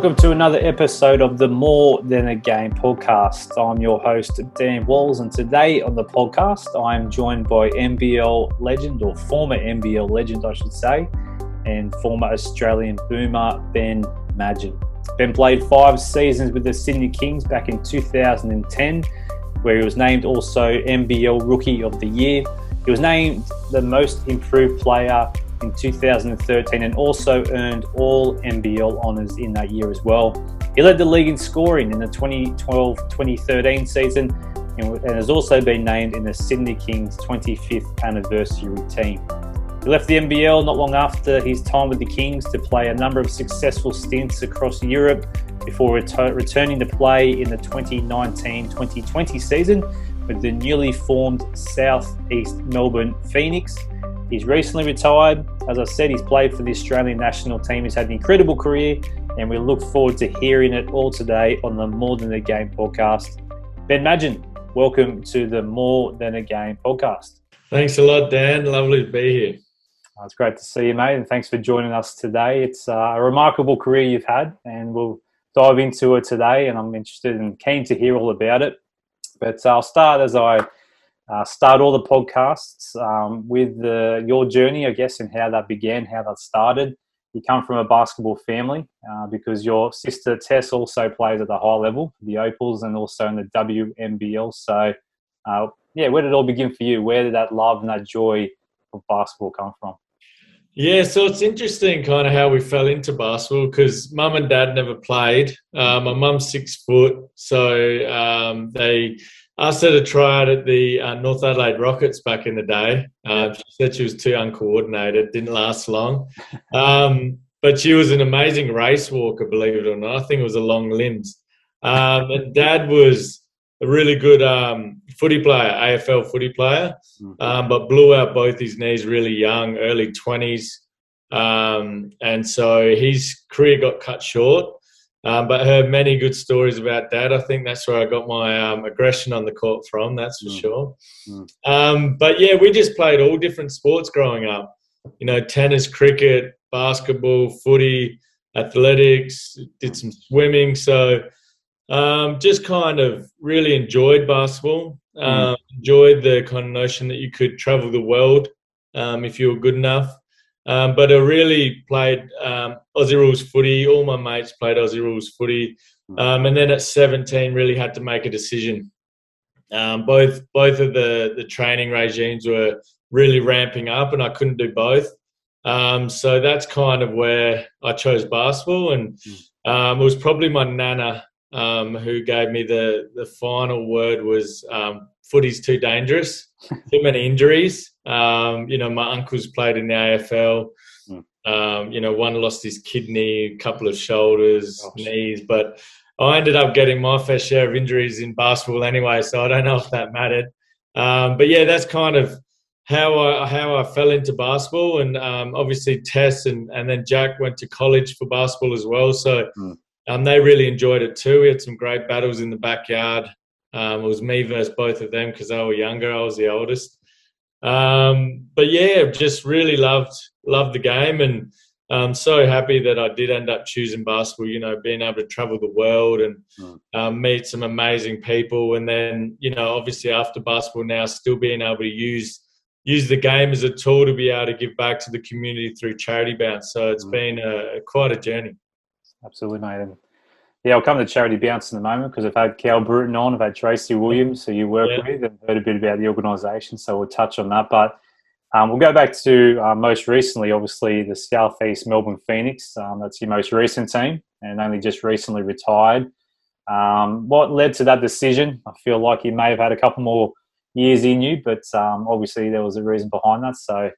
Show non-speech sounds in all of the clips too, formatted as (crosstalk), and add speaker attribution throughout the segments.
Speaker 1: welcome to another episode of the More Than a Game podcast. I'm your host, Dan Walls, and today on the podcast, I'm joined by NBL legend, or former NBL legend, I should say, and former Australian boomer, Ben Madgen. Ben played five seasons with the Sydney Kings back in 2010, where he was named also NBL Rookie of the Year. He was named the most improved player in 2013 and also earned all NBL honours in that year as well. He led the league in scoring in the 2012 2013 season and has also been named in the Sydney Kings 25th anniversary team. He left the NBL not long after his time with the Kings to play a number of successful stints across Europe before retur- returning to play in the 2019 2020 season with the newly formed South East Melbourne Phoenix He's recently retired. As I said, he's played for the Australian national team. He's had an incredible career, and we look forward to hearing it all today on the More Than a Game podcast. Ben Madgen, welcome to the More Than a Game podcast.
Speaker 2: Thanks a lot, Dan. Lovely to be here.
Speaker 1: Oh, it's great to see you, mate, and thanks for joining us today. It's uh, a remarkable career you've had, and we'll dive into it today. And I'm interested and keen to hear all about it. But I'll start as I uh, start all the podcasts um, with the, your journey, I guess, and how that began, how that started. You come from a basketball family uh, because your sister Tess also plays at the high level, the Opals, and also in the WNBL. So, uh, yeah, where did it all begin for you? Where did that love and that joy of basketball come from?
Speaker 2: Yeah, so it's interesting kind of how we fell into basketball because mum and dad never played. Uh, my mum's six foot, so um, they asked her to try at the uh, North Adelaide Rockets back in the day. Uh, she said she was too uncoordinated, didn't last long. Um, but she was an amazing race walker, believe it or not. I think it was a long limbs. Um, and dad was a really good um, footy player, AFL footy player, mm-hmm. um, but blew out both his knees really young, early 20s. Um, and so his career got cut short. Um, but heard many good stories about dad. I think that's where I got my um, aggression on the court from. That's for mm. sure. Mm. Um, but yeah, we just played all different sports growing up. You know, tennis, cricket, basketball, footy, athletics. Did some swimming. So um, just kind of really enjoyed basketball. Mm. enjoyed the kind of notion that you could travel the world um, if you were good enough. Um, but I really played um, Aussie rules footy. All my mates played Aussie rules footy, hmm. um, and then at 17, really had to make a decision. Um, both both of the the training regimes were really ramping up, and I couldn't do both. Um, so that's kind of where I chose basketball, and hmm. um, it was probably my nana who gave me the the final word was footy's too dangerous, too many injuries. Um, you know, my uncles played in the AFL. Mm. Um, you know, one lost his kidney, a couple of shoulders, Gosh. knees, but I ended up getting my fair share of injuries in basketball anyway, so I don't know if that mattered. Um, but yeah, that's kind of how I how I fell into basketball, and um, obviously Tess and and then Jack went to college for basketball as well, so mm. um, they really enjoyed it too. We had some great battles in the backyard. Um, it was me versus both of them because they were younger. I was the oldest. Um, but yeah, just really loved loved the game, and I'm so happy that I did end up choosing basketball. You know, being able to travel the world and mm. um, meet some amazing people, and then you know, obviously after basketball now, still being able to use use the game as a tool to be able to give back to the community through charity bounce. So it's mm. been a, quite a journey.
Speaker 1: Absolutely, mate. Yeah, I'll come to Charity Bounce in a moment because I've had Cal Bruton on, I've had Tracy Williams, who you work yeah. with, and heard a bit about the organisation, so we'll touch on that. But um, we'll go back to uh, most recently, obviously, the Southeast Melbourne Phoenix. Um, that's your most recent team and only just recently retired. Um, what led to that decision? I feel like you may have had a couple more years in you, but um, obviously there was a reason behind that. So,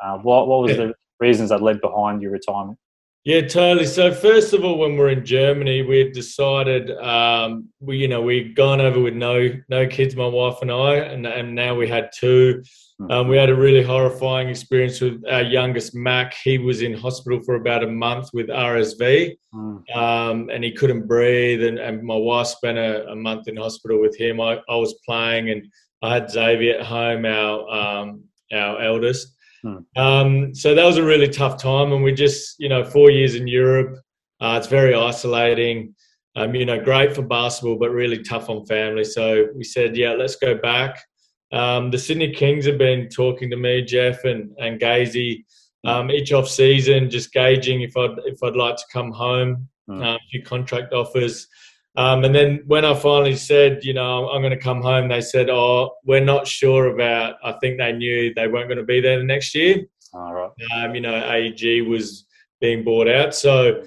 Speaker 1: uh, what, what was the reasons that led behind your retirement?
Speaker 2: Yeah, totally. So first of all, when we're in Germany, we had decided um, we, you know, we'd gone over with no no kids, my wife and I, and, and now we had two. Hmm. Um, we had a really horrifying experience with our youngest Mac. He was in hospital for about a month with RSV, mm. um, and he couldn't breathe. And, and my wife spent a, a, month in hospital with him. I, I was playing, and I had Xavier at home, our um, our eldest. Hmm. Um, so that was a really tough time, and we just, you know, four years in Europe, Uh, it's very isolating. Um, you know, great for basketball, but really tough on family. So we said, yeah, let's go back. Um, the Sydney Kings have been talking to me, Jeff and and Gazy, um, each off season, just gauging if I'd if I'd like to come home. Mm. Uh, a few contract offers. Um, and then when I finally said, you know, I'm going to come home, they said, oh, we're not sure about. I think they knew they weren't going to be there the next year.
Speaker 1: All right.
Speaker 2: Um, you know, AEG was being bought out, so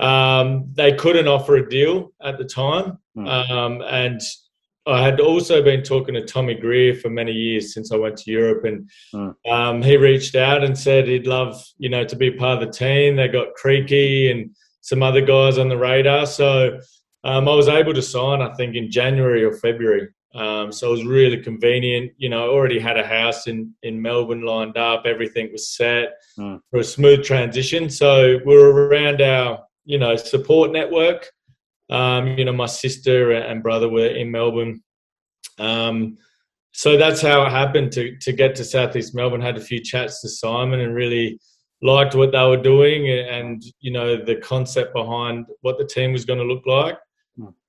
Speaker 2: um, they couldn't offer a deal at the time. Mm. Um, and I had also been talking to Tommy Greer for many years since I went to Europe, and mm. um, he reached out and said he'd love, you know, to be part of the team. They got Creaky and some other guys on the radar, so um, I was able to sign, I think, in January or February. Um, so it was really convenient. You know, I already had a house in, in Melbourne lined up. Everything was set mm. for a smooth transition. So we are around our, you know, support network. Um, you know, my sister and brother were in Melbourne. Um, so that's how it happened to, to get to Southeast Melbourne. Had a few chats to Simon and really liked what they were doing and, you know, the concept behind what the team was going to look like.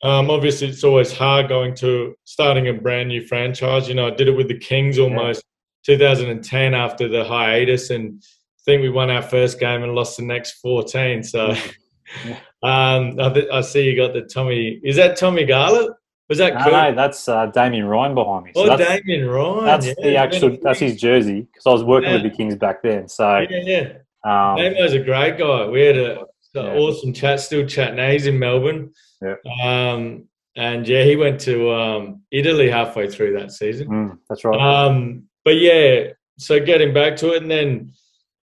Speaker 2: Um, obviously, it's always hard going to starting a brand new franchise. You know, I did it with the Kings almost yeah. 2010 after the hiatus, and I think we won our first game and lost the next 14. So, (laughs) um, I, th- I, see you got the Tommy. Is that Tommy Garlepp? Was that
Speaker 1: no, no, that's uh, Damien Ryan behind me.
Speaker 2: So oh, Damien Ryan.
Speaker 1: That's yeah, the actual. That's his jersey because I was working yeah. with the Kings back then. So
Speaker 2: yeah, yeah. Um, Damo's a great guy. We had a yeah. awesome chat. Still chatting. Now he's in Melbourne.
Speaker 1: Yeah.
Speaker 2: Um, and yeah, he went to um, Italy halfway through that season.
Speaker 1: Mm, that's right.
Speaker 2: Um, but yeah, so getting back to it, and then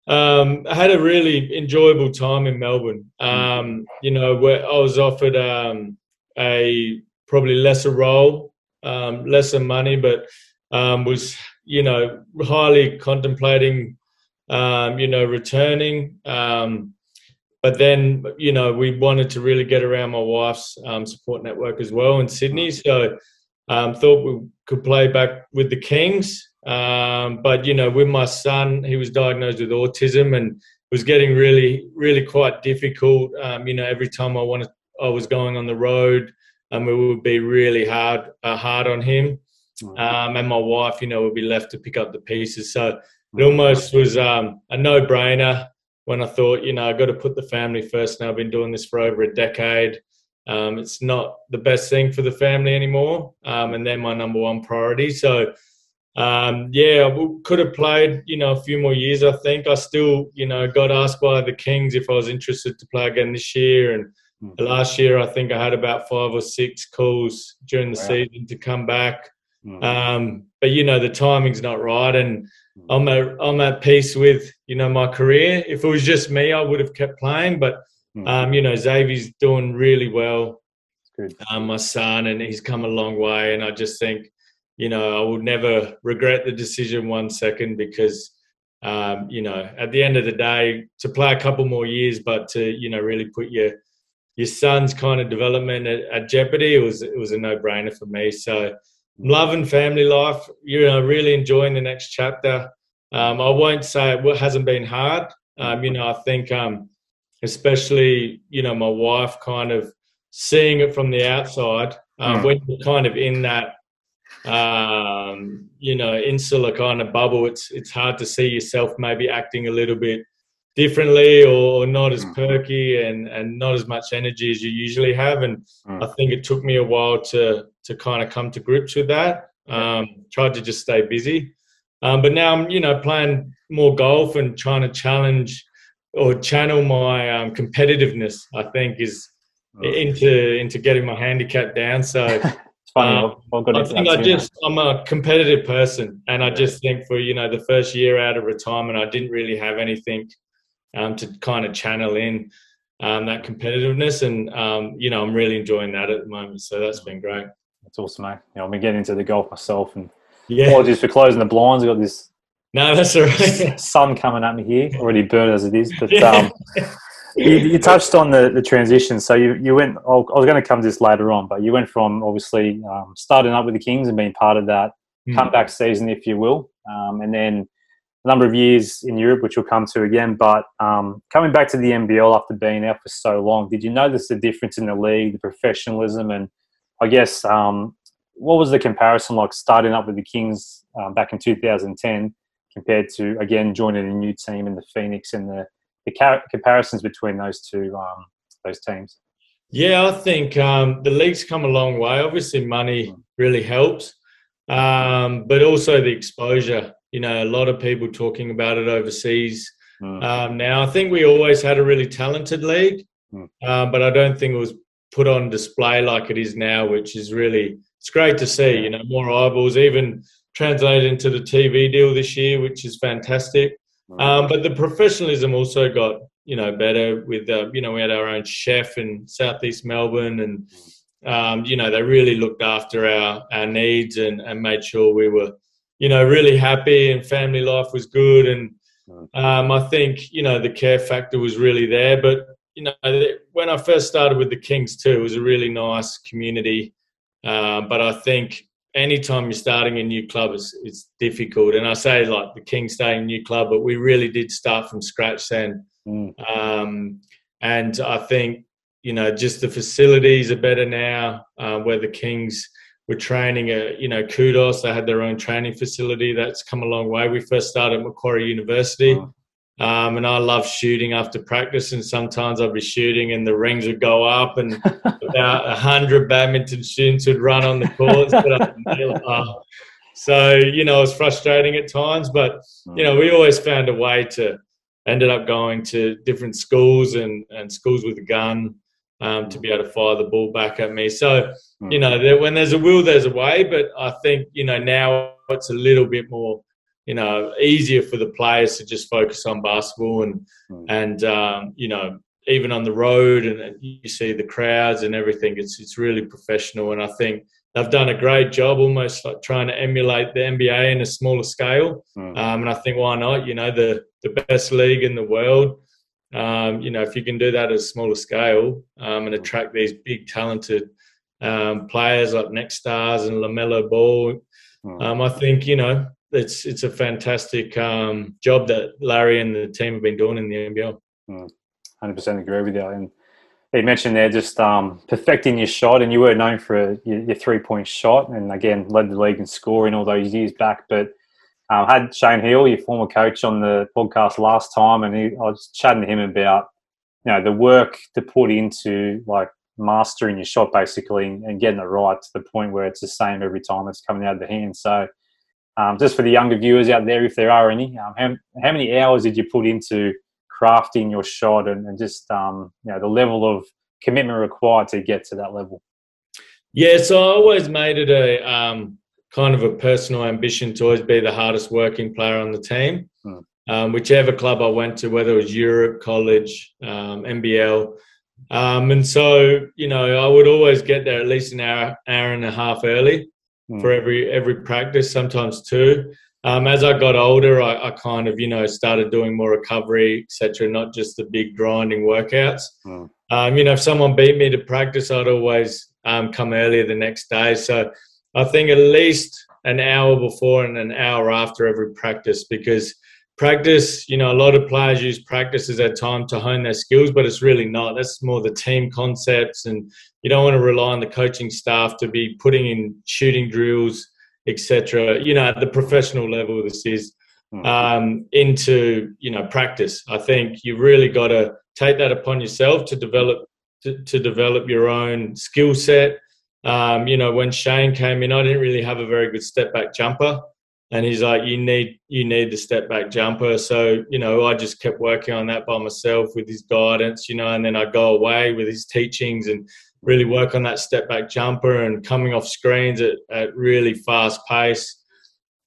Speaker 2: um, I had a really enjoyable time in Melbourne. Mm. Um, you know, where I was offered um, a probably lesser role, um, lesser money, but um, was you know highly contemplating, um, you know, returning. Um, but then you know we wanted to really get around my wife's um, support network as well in Sydney, so um, thought we could play back with the Kings. Um, but you know, with my son, he was diagnosed with autism and was getting really, really quite difficult. Um, you know, every time I wanted, I was going on the road, and um, it would be really hard, uh, hard on him. Um, and my wife, you know, would be left to pick up the pieces. So it almost was um, a no-brainer when I thought, you know, I've got to put the family first. Now I've been doing this for over a decade. Um, it's not the best thing for the family anymore, um, and they're my number one priority. So, um, yeah, I could have played, you know, a few more years. I think I still, you know, got asked by the Kings if I was interested to play again this year, and mm-hmm. last year I think I had about five or six calls during the wow. season to come back. Mm-hmm. but you know, the timing's not right, and I'm at I'm at peace with you know my career. If it was just me, I would have kept playing. But hmm. um, you know, Xavier's doing really well. Um, my son, and he's come a long way. And I just think, you know, I would never regret the decision one second because, um, you know, at the end of the day, to play a couple more years, but to you know really put your your son's kind of development at, at jeopardy, it was it was a no brainer for me. So loving family life. You know, really enjoying the next chapter. Um, I won't say it hasn't been hard. Um, you know, I think, um, especially you know, my wife kind of seeing it from the outside mm. when you're kind of in that um, you know insular kind of bubble. It's it's hard to see yourself maybe acting a little bit differently or not as hmm. perky and, and not as much energy as you usually have. And mm. I think it took me a while to to kind of come to grips with that. Um, tried to just stay busy. Um, but now I'm, you know, playing more golf and trying to challenge or channel my um, competitiveness. I think is oh. into into getting my handicap down. So (laughs)
Speaker 1: it's funny. Um,
Speaker 2: I think I just I'm a competitive person, and I just think for you know the first year out of retirement, I didn't really have anything um, to kind of channel in um, that competitiveness, and um, you know I'm really enjoying that at the moment. So that's been great.
Speaker 1: That's awesome, mate. You know, I've been getting into the golf myself, and yeah. apologies for closing the blinds. I've got this
Speaker 2: no, that's all right.
Speaker 1: sun coming at me here, already burnt as it is. But um, you, you, touched on the, the transition. So you, you went, I was going to come to this later on, but you went from obviously um, starting up with the Kings and being part of that mm. comeback season, if you will. Um, and then a number of years in Europe, which we'll come to again. But um, coming back to the NBL after being out for so long, did you notice the difference in the league, the professionalism, and I guess um, what was the comparison like starting up with the Kings um, back in 2010 compared to again joining a new team in the Phoenix and the the comparisons between those two um, those teams?
Speaker 2: Yeah, I think um, the league's come a long way. Obviously, money mm. really helps, um, but also the exposure. You know, a lot of people talking about it overseas mm. um, now. I think we always had a really talented league, mm. uh, but I don't think it was put on display like it is now, which is really it's great to see. You know, more eyeballs, even translated into the TV deal this year, which is fantastic. Mm. Um, but the professionalism also got you know better with uh, you know we had our own chef in southeast melbourne and um, you know they really looked after our our needs and, and made sure we were you know really happy and family life was good and um, i think you know the care factor was really there but you know when i first started with the kings too it was a really nice community uh, but i think anytime you're starting a new club it's, it's difficult and i say like the kings starting a new club but we really did start from scratch then Mm. Um, and I think, you know, just the facilities are better now uh, where the Kings were training, a, uh, you know, kudos. They had their own training facility. That's come a long way. We first started at Macquarie University. Oh. Um, and I love shooting after practice, and sometimes I'd be shooting, and the rings would go up, and (laughs) about a hundred badminton students would run on the courts. oh. So you know, it's frustrating at times, but you know, we always found a way to ended up going to different schools and, and schools with a gun um, to be able to fire the ball back at me. So, hmm. you know, there, when there's a will, there's a way. But I think, you know, now it's a little bit more, you know, easier for the players to just focus on basketball and, mm. and um, you know, even on the road and you see the crowds and everything, it's, it's really professional. And I think they've done a great job almost like trying to emulate the NBA in a smaller scale. Mm. Um, and I think why not? You know, the, the best league in the world. Um, you know, if you can do that at a smaller scale um, and attract these big talented um, players like Next Stars and LaMelo Ball, hmm. um, I think you know it's it's a fantastic um, job that Larry and the team have been doing in the NBL.
Speaker 1: Hmm. Hundred percent agree with you. And you mentioned there just um, perfecting your shot, and you were known for your, your three point shot, and again led the league in scoring all those years back. But um, had Shane Heal, your former coach, on the podcast last time, and he, I was chatting to him about you know the work to put into like mastering your shot basically and getting it right to the point where it's the same every time it's coming out of the hand. So, um, just for the younger viewers out there, if there are any, um, how, how many hours did you put into crafting your shot and, and just um, you know the level of commitment required to get to that level?
Speaker 2: Yeah, so I always made it a um, kind of a personal ambition to always be the hardest working player on the team. Hmm. Um, whichever club I went to, whether it was Europe, college, um, NBL. Um, and so, you know, I would always get there at least an hour, hour and a half early hmm. for every every practice, sometimes two. Um, as I got older, I, I, kind of, you know, started doing more recovery, etc., not just the big grinding workouts. Hmm. Um, you know, if someone beat me to practice, I'd always um, come earlier the next day. So I think at least an hour before and an hour after every practice because practice, you know, a lot of players use practice as their time to hone their skills, but it's really not. That's more the team concepts, and you don't want to rely on the coaching staff to be putting in shooting drills, etc. You know, at the professional level, this is hmm. um, into you know practice. I think you really got to take that upon yourself to develop to, to develop your own skill set um, you know, when Shane came in, I didn't really have a very good step back jumper. And he's like, you need you need the step back jumper. So, you know, I just kept working on that by myself with his guidance, you know, and then I go away with his teachings and really work on that step back jumper and coming off screens at, at really fast pace.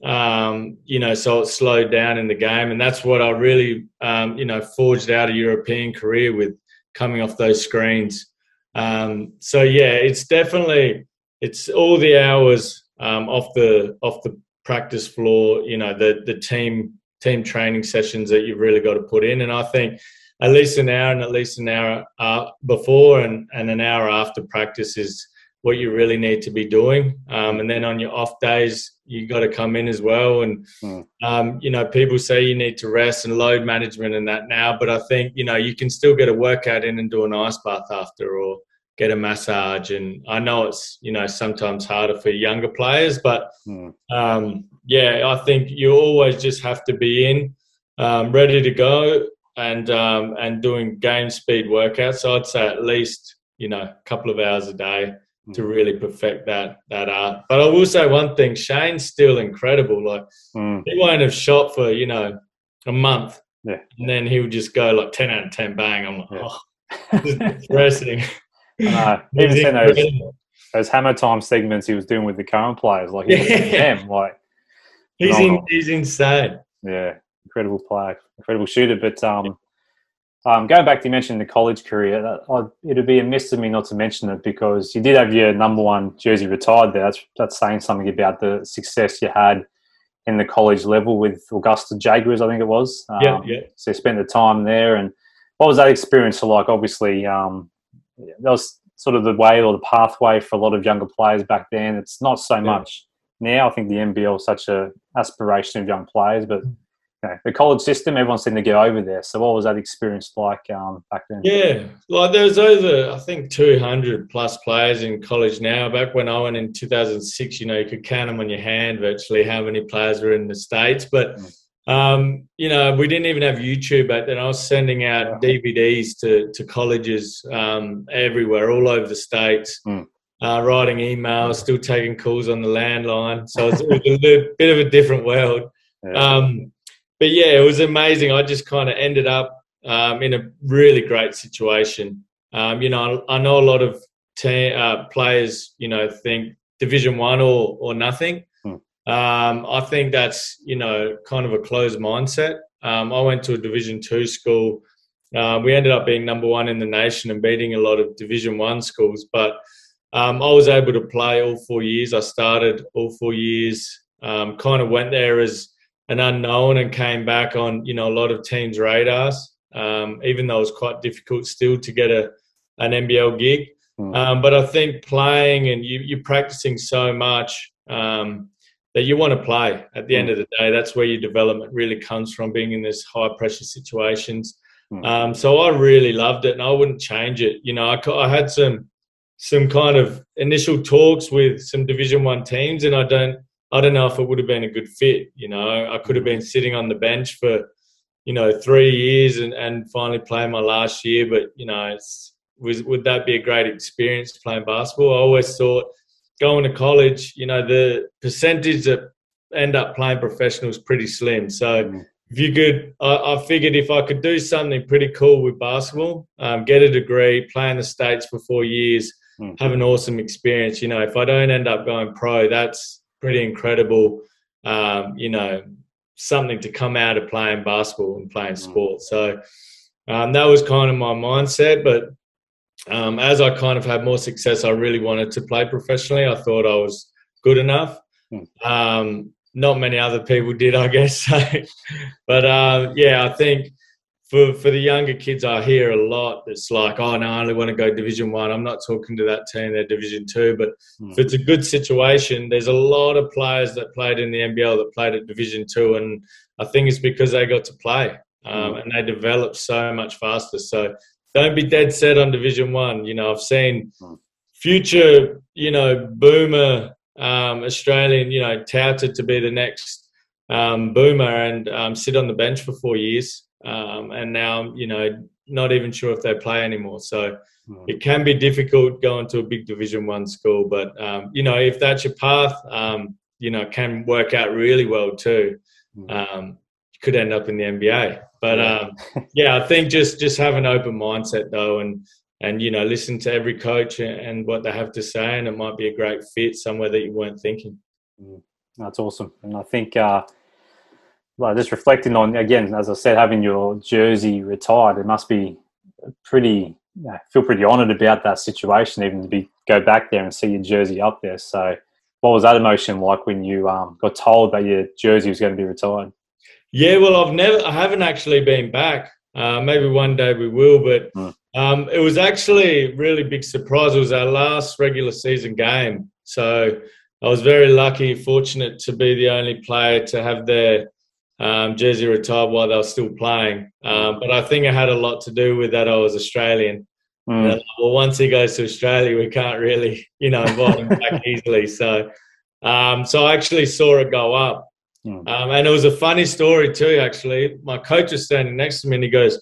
Speaker 2: Um, you know, so it slowed down in the game. And that's what I really, um, you know, forged out a European career with coming off those screens. Um, so yeah, it's definitely it's all the hours um, off the off the practice floor. You know, the the team team training sessions that you've really got to put in, and I think at least an hour and at least an hour uh, before and, and an hour after practice is what you really need to be doing. Um, and then on your off days, you got to come in as well. And
Speaker 1: Mm.
Speaker 2: um, you know, people say you need to rest and load management and that now, but I think you know you can still get a workout in and do an ice bath after, or get a massage. And I know it's you know sometimes harder for younger players, but
Speaker 1: Mm.
Speaker 2: um, yeah, I think you always just have to be in, um, ready to go, and um, and doing game speed workouts. So I'd say at least you know a couple of hours a day to really perfect that that art. But I will say one thing: Shane's still incredible. Like
Speaker 1: Mm.
Speaker 2: he won't have shot for you know a month,
Speaker 1: Yeah.
Speaker 2: and then he would just go like ten out of ten, bang. I'm like,
Speaker 1: Yeah.
Speaker 2: oh, this is depressing. (laughs) (laughs)
Speaker 1: Know. Even seeing those, those hammer time segments he was doing with the current players, like
Speaker 2: Yeah.
Speaker 1: them, like
Speaker 2: He's in, he's insane.
Speaker 1: Yeah, incredible player, incredible shooter. But um, um, going back to you mentioned the college career, I, it'd be amiss of me not to mention it because you did have your number one jersey retired there. That's, that's saying something about the success you had in the college level with Augusta Jaguars, I think it was. Um,
Speaker 2: Yeah, yeah.
Speaker 1: So you spent the time there, and what was that experience like? Obviously, um, that was sort of the way or the pathway for a lot of younger players back then. It's not so much now. I think the NBL is such a aspiration of young players, but you know, the college system, everyone seemed to get over there. So, what was that experience like um, back then?
Speaker 2: Yeah, like there's over I think 200 plus players in college now. Back when I went in 2006, you know, you could count them on your hand virtually how many players were in the states. But um, you know, we didn't even have YouTube back then. I was sending out DVDs to to colleges um, everywhere, all over the states.
Speaker 1: Mm.
Speaker 2: Uh, writing emails, still taking calls on the landline. So it was, it was a (laughs) bit of a different world.
Speaker 1: Yeah.
Speaker 2: Um, but yeah, it was amazing. I just kind of ended up um, in a really great situation. Um, you know, I, I know a lot of te- uh, players, you know, think Division One or or nothing. Um, I think that's you know kind of a closed mindset. Um, I went to a Division Two school. Uh, we ended up being number one in the nation and beating a lot of Division One schools. But um, I was able to play all four years. I started all four years. Um, kind of went there as an unknown and came back on you know a lot of teams' radars. Um, even though it was quite difficult still to get a an NBL gig.
Speaker 1: Mm.
Speaker 2: Um, but I think playing and you you're practicing so much um, that you want to play. At the end of the day, that's where your development really comes from. Being in this high pressure situations.
Speaker 1: Mm.
Speaker 2: Um, so I really loved it, and I wouldn't change it. You know, I, I had some some kind of initial talks with some Division One teams, and I don't I don't know if it would have been a good fit. You know, I could have been sitting on the bench for you know three years and, and finally playing my last year. But you know, it's, was would that be a great experience playing basketball? I always thought going to college, you know, the percentage that end up playing professional is pretty slim. So
Speaker 1: Mm.
Speaker 2: if you could, I, I figured if I could do something pretty cool with basketball, um, get a degree, play in the states for four years,
Speaker 1: Mm.
Speaker 2: have an awesome experience. You know, if I don't end up going pro, that's pretty incredible. Um, you know, something to come out of playing basketball and playing
Speaker 1: Mm.
Speaker 2: sport. So um, that was kind of my mindset. But um, as I kind of had more success, I really wanted to play professionally. I thought I was good enough.
Speaker 1: Mm.
Speaker 2: Um, not many other people did, I (laughs) guess. So, but uh, yeah, I think for for the younger kids, I hear a lot. It's like, oh no, I only want to go Division One. I'm not talking to that team; they're Division Two. But
Speaker 1: Mm.
Speaker 2: if it's a good situation, there's a lot of players that played in the NBL that played at Division Two, and I think it's because they got to play um, and they developed so much faster. So don't be dead set on Division One. You know, I've seen
Speaker 1: Mm.
Speaker 2: future, you know, boomer um, Australian, you know, touted to be the next um, boomer and um, sit on the bench for four years, um, and now you know, not even sure if they play anymore. So
Speaker 1: Mm.
Speaker 2: it can be difficult going to a big division one school but um, you know if that's your path um, you know can work out really well too
Speaker 1: Mm.
Speaker 2: you could end up in the nba but
Speaker 1: Yeah.
Speaker 2: um, yeah i think just just have an open mindset though and and you know listen to every coach and, and what they have to say and it might be a great fit somewhere that you weren't thinking
Speaker 1: That's awesome, and I think, uh, well, just reflecting on again, as I said, having your jersey retired, it must be pretty. Feel pretty honoured about that situation, even to be go back there and see your jersey up there. So, what was that emotion like when you um, got told that your jersey was going to be retired?
Speaker 2: Yeah, well, I've never, I haven't actually been back. Uh, maybe one day we will, but
Speaker 1: Mm.
Speaker 2: Um, it was actually a really big surprise. It was our last regular season game. So I was very lucky, fortunate to be the only player to have their um, jersey retired while they were still playing. Um, but I think it had a lot to do with that I was Australian. Mm. well, once he goes to Australia, we can't really, you know, invite him back (laughs) easily. So, um, so I actually saw it go up. Um, and it was a funny story too, actually. My coach was standing next to me and he goes,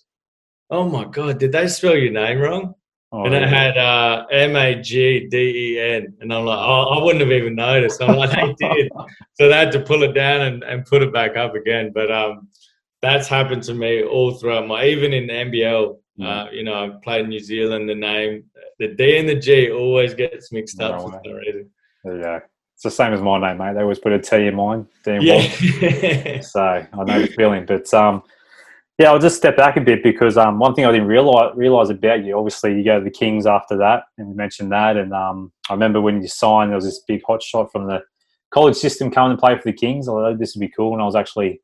Speaker 2: Oh my God, did they spell your name wrong? Oh, and it yeah. had uh, M A G D E N. And I'm like, oh, I wouldn't have even noticed. I'm like, they did. (laughs) so they had to pull it down and, and put it back up again. But um, that's happened to me all throughout my, even in the NBL. Uh, you know, I played in New Zealand, the name, the D and the G always gets mixed up no for some reason.
Speaker 1: Go. It's the same as my name, mate. They always put a T in mine. yeah. (laughs) so I know the feeling. But um, yeah, I'll just step back a bit because um, one thing I didn't realize realize about you, obviously, you go to the Kings after that, and you mentioned that. And um, I remember when you signed, there was this big hot shot from the college system coming to play for the Kings. I thought this would be cool, and I was actually,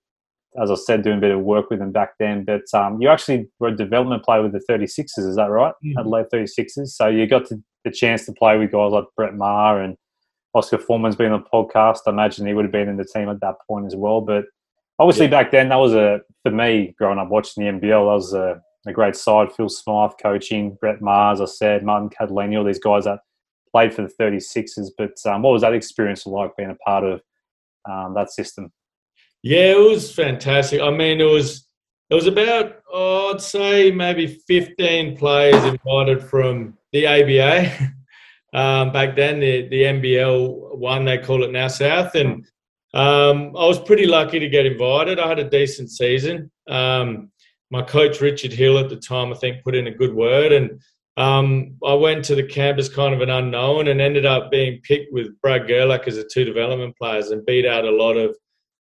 Speaker 1: as I said, doing a bit of work with them back then. But um, you actually were a development player with the 36ers, is that right? Mm-hmm. Adelaide 36ers. So you got the chance to play with guys like Brett Maher and Oscar Forman's been on the podcast. I imagine he would have been in the team at that point as well. But obviously, yeah. back then, that was a for me growing up watching the NBL. That was a, a great side. Phil Smyth coaching, Brett Mars, I said, Martin Cattalini, all these guys that played for the 36ers. But um, what was that experience like being a part of um, that system?
Speaker 2: Yeah, it was fantastic. I mean, it was it was about oh, I'd say maybe 15 players invited from the ABA. (laughs) Um, back then, the, the NBL one, they call it now South. And um, I was pretty lucky to get invited. I had a decent season. Um, my coach Richard Hill at the time, I think, put in a good word, and um, I went to the camp as kind of an unknown and ended up being picked with Brad Gerlach as the two development players and beat out a lot of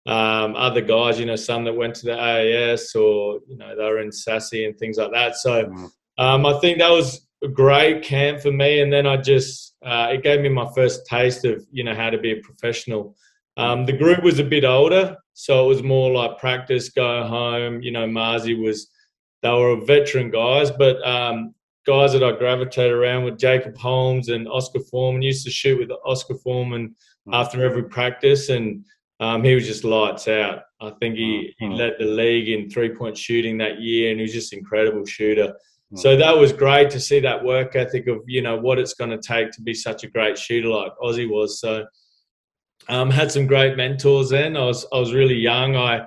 Speaker 2: um, other guys. You know, some that went to the AAS or you know they were in SASI and things like that. So mm. um, I think that was a great camp for me, and then I just uh, it gave me my first taste of you know how to be a professional. Um, the group was a bit older, so it was more like practice, go home. You know, Marzi was, they were veteran guys, but um, guys that I gravitated around with Jacob Holmes and Oscar Forman. Used to shoot with Oscar Forman hmm. after every practice, and um, he was just lights out. I think he, he hmm. led the league in three point shooting that year, and he was just an incredible shooter. Hmm. So that was great to see that work ethic of you know what it's going to take to be such a great shooter like Aussie was. So um, had some great mentors then. I was I was really young. I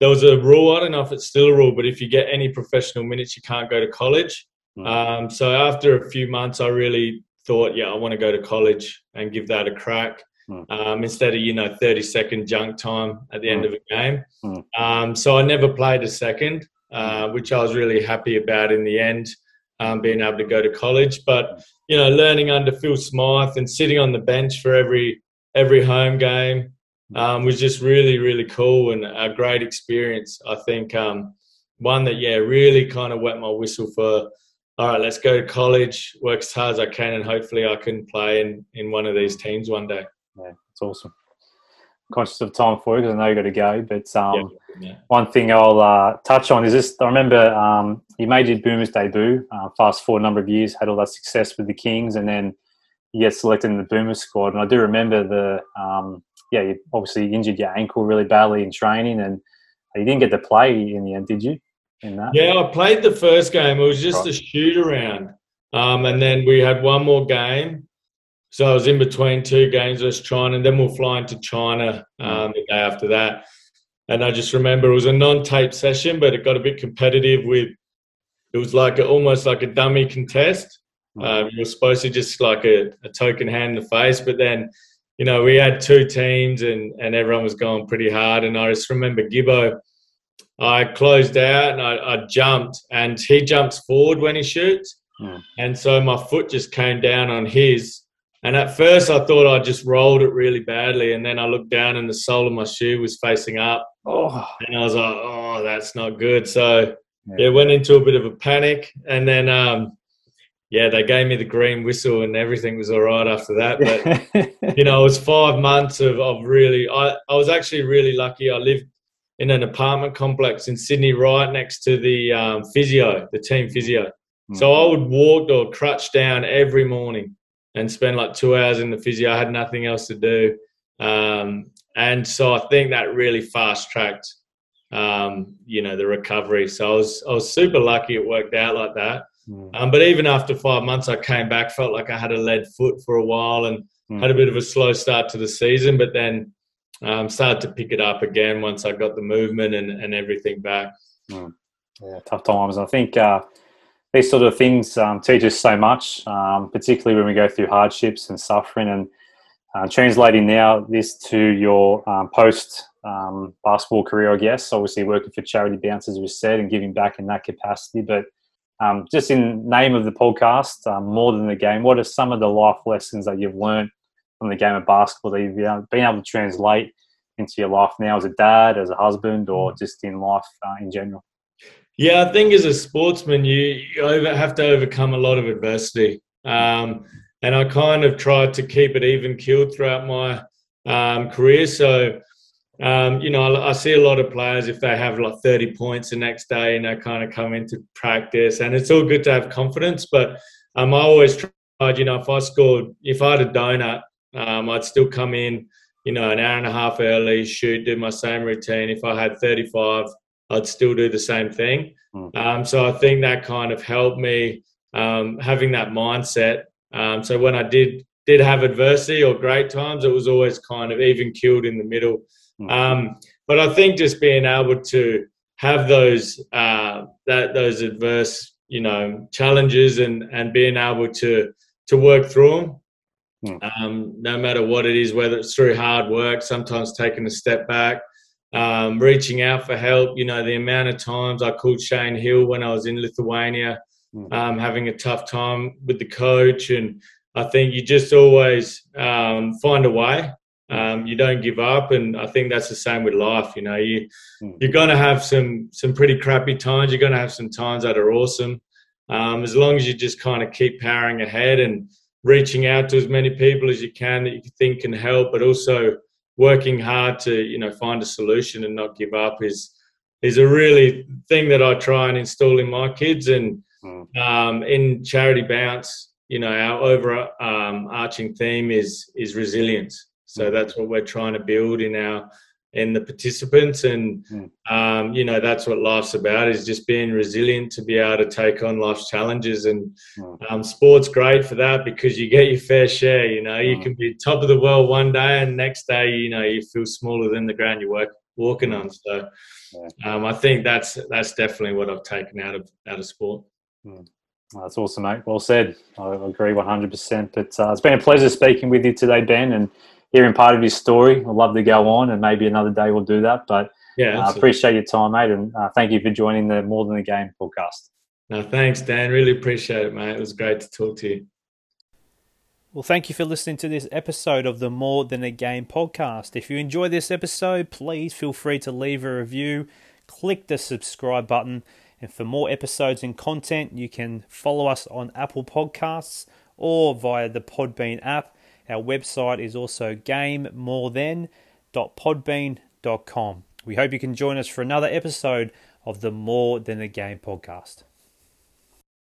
Speaker 2: there was a rule. I don't know if it's still a rule, but if you get any professional minutes, you can't go to college. Mm. Um, so after a few months, I really thought, yeah, I want to go to college and give that a crack. Mm. Um, instead of you know 30 second junk time at the end of a game. Um, so I never played a second, uh, which I was really happy about in the end, um, being able to go to college. But you know, learning under Phil Smyth and sitting on the bench for every every home game um, was just really, really cool and a great experience. I think um, one that, yeah, really kind of wet my whistle for, all right, let's go to college, work as hard as I can, and hopefully I can play in, in one of these teams one day.
Speaker 1: Yeah, it's awesome. Conscious of time for you because I know you got to go. But um, yeah, yeah. one thing I'll uh, touch on is this: I remember um, you made your Boomers debut. Uh, fast forward a number of years, had all that success with the Kings, and then you get selected in the Boomer squad. And I do remember the, um, yeah, you obviously injured your ankle really badly in training, and you didn't get to play in the end, did you? In that?
Speaker 2: Yeah, I played the first game. It was just right. a shoot around, um, and then we had one more game. So I was in between two games versus China, and then we'll fly into China um, the day after that. And I just remember it was a non-tape session, but it got a bit competitive with. It was like a, almost like a dummy contest. Um, you were supposed to just like a, a token hand in the face, but then, you know, we had two teams and, and everyone was going pretty hard. And I just remember Gibbo, I closed out and I, I jumped, and he jumps forward when he shoots. Hmm. And so my foot just came down on his. And at first, I thought I just rolled it really badly. And then I looked down, and the sole of my shoe was facing up. Oh. And I was like, oh, that's not good. So, yeah, yeah went into a bit of a panic. And then, um, yeah, they gave me the green whistle and everything was all right after that. But, (laughs) you know, it was five months of, of really, I, I was actually really lucky. I lived in an apartment complex in Sydney right next to the um, physio, the team physio. Mm. So I would walk or crutch down every morning and spend like two hours in the physio. I had nothing else to do. Um, and so I think that really fast tracked, um, you know, the recovery. So I was, I was super lucky it worked out like that. Mm. Um, but even after five months, I came back, felt like I had a lead foot for a while and mm. had a bit of a slow start to the season, but then um, started to pick it up again once I got the movement and, and everything back.
Speaker 1: Mm. Yeah, tough times. I think uh, these sort of things um, teach us so much, um, particularly when we go through hardships and suffering. And uh, translating now this to your um, post um, basketball career, I guess, obviously working for Charity Bounce, as we said, and giving back in that capacity. But um, just in name of the podcast, um, more than the game, what are some of the life lessons that you've learned from the game of basketball that you've been able to translate into your life now as a dad, as a husband, or mm. just in life uh, in general?
Speaker 2: Yeah, I think as a sportsman, you, you over, have to overcome a lot of adversity. Um, and I kind of tried to keep it even keeled throughout my um, career. So, um, you know, I, I, see a lot of players if they have like 30 points the next day and they kind of come into practice, and it's all good to have confidence. But um, I always tried, you know, if I scored, if I had a donut, um, I'd still come in, you know, an hour and a half early, shoot, do my same routine. If I had 35, I'd still do the same thing. Mm. Um, so I think that kind of helped me um, having that mindset. Um, so when I did did have adversity or great times, it was always kind of even killed in the middle. Mm. but I think just being able to have those uh, that those adverse you know challenges and and being able to to work through them mm. um, no matter what it is whether it's through hard work sometimes taking a step back um, reaching out for help. You know, the amount of times I called Shane Heal when I was in Lithuania, hmm. um, having a tough time with the coach. And I think you just always um, find a way. Um, you don't give up, and I think that's the same with life. You know, you hmm. you're going to have some some pretty crappy times. You're going to have some times that are awesome. Um, as long as you just kind of keep powering ahead and reaching out to as many people as you can that you think can help, but also working hard to you know find a solution and not give up is is a really thing that I try and install in my kids and mm. um, in charity bounce you know our overarching um, theme is is resilience so mm. that's what we're trying to build in our in the participants and mm. um, you know that's what life's about is just being resilient to be able to take on life's challenges and mm. um, sports great for that because you get your fair share you know you mm. can be top of the world one day and next day you know you feel smaller than the ground you're work, walking on so um, i think that's that's definitely what i've taken out of out of sport
Speaker 1: mm. that's awesome mate well said i agree 100% but uh, it's been a pleasure speaking with you today ben and hearing part of your story. I'd love to go on, and maybe another day we'll do that. But yeah, I uh, appreciate your time, mate, and uh, thank you for joining the More Than a Game podcast.
Speaker 2: No, thanks, Dan. Really appreciate it, mate. It was great to talk to you.
Speaker 1: Well, thank you for listening to this episode of the More Than a Game podcast. If you enjoy this episode, please feel free to leave a review, click the subscribe button, and for more episodes and content, you can follow us on Apple Podcasts or via the Podbean app. Our website is also gamemorethan.podbean.com. We hope you can join us for another episode of the More Than a Game podcast.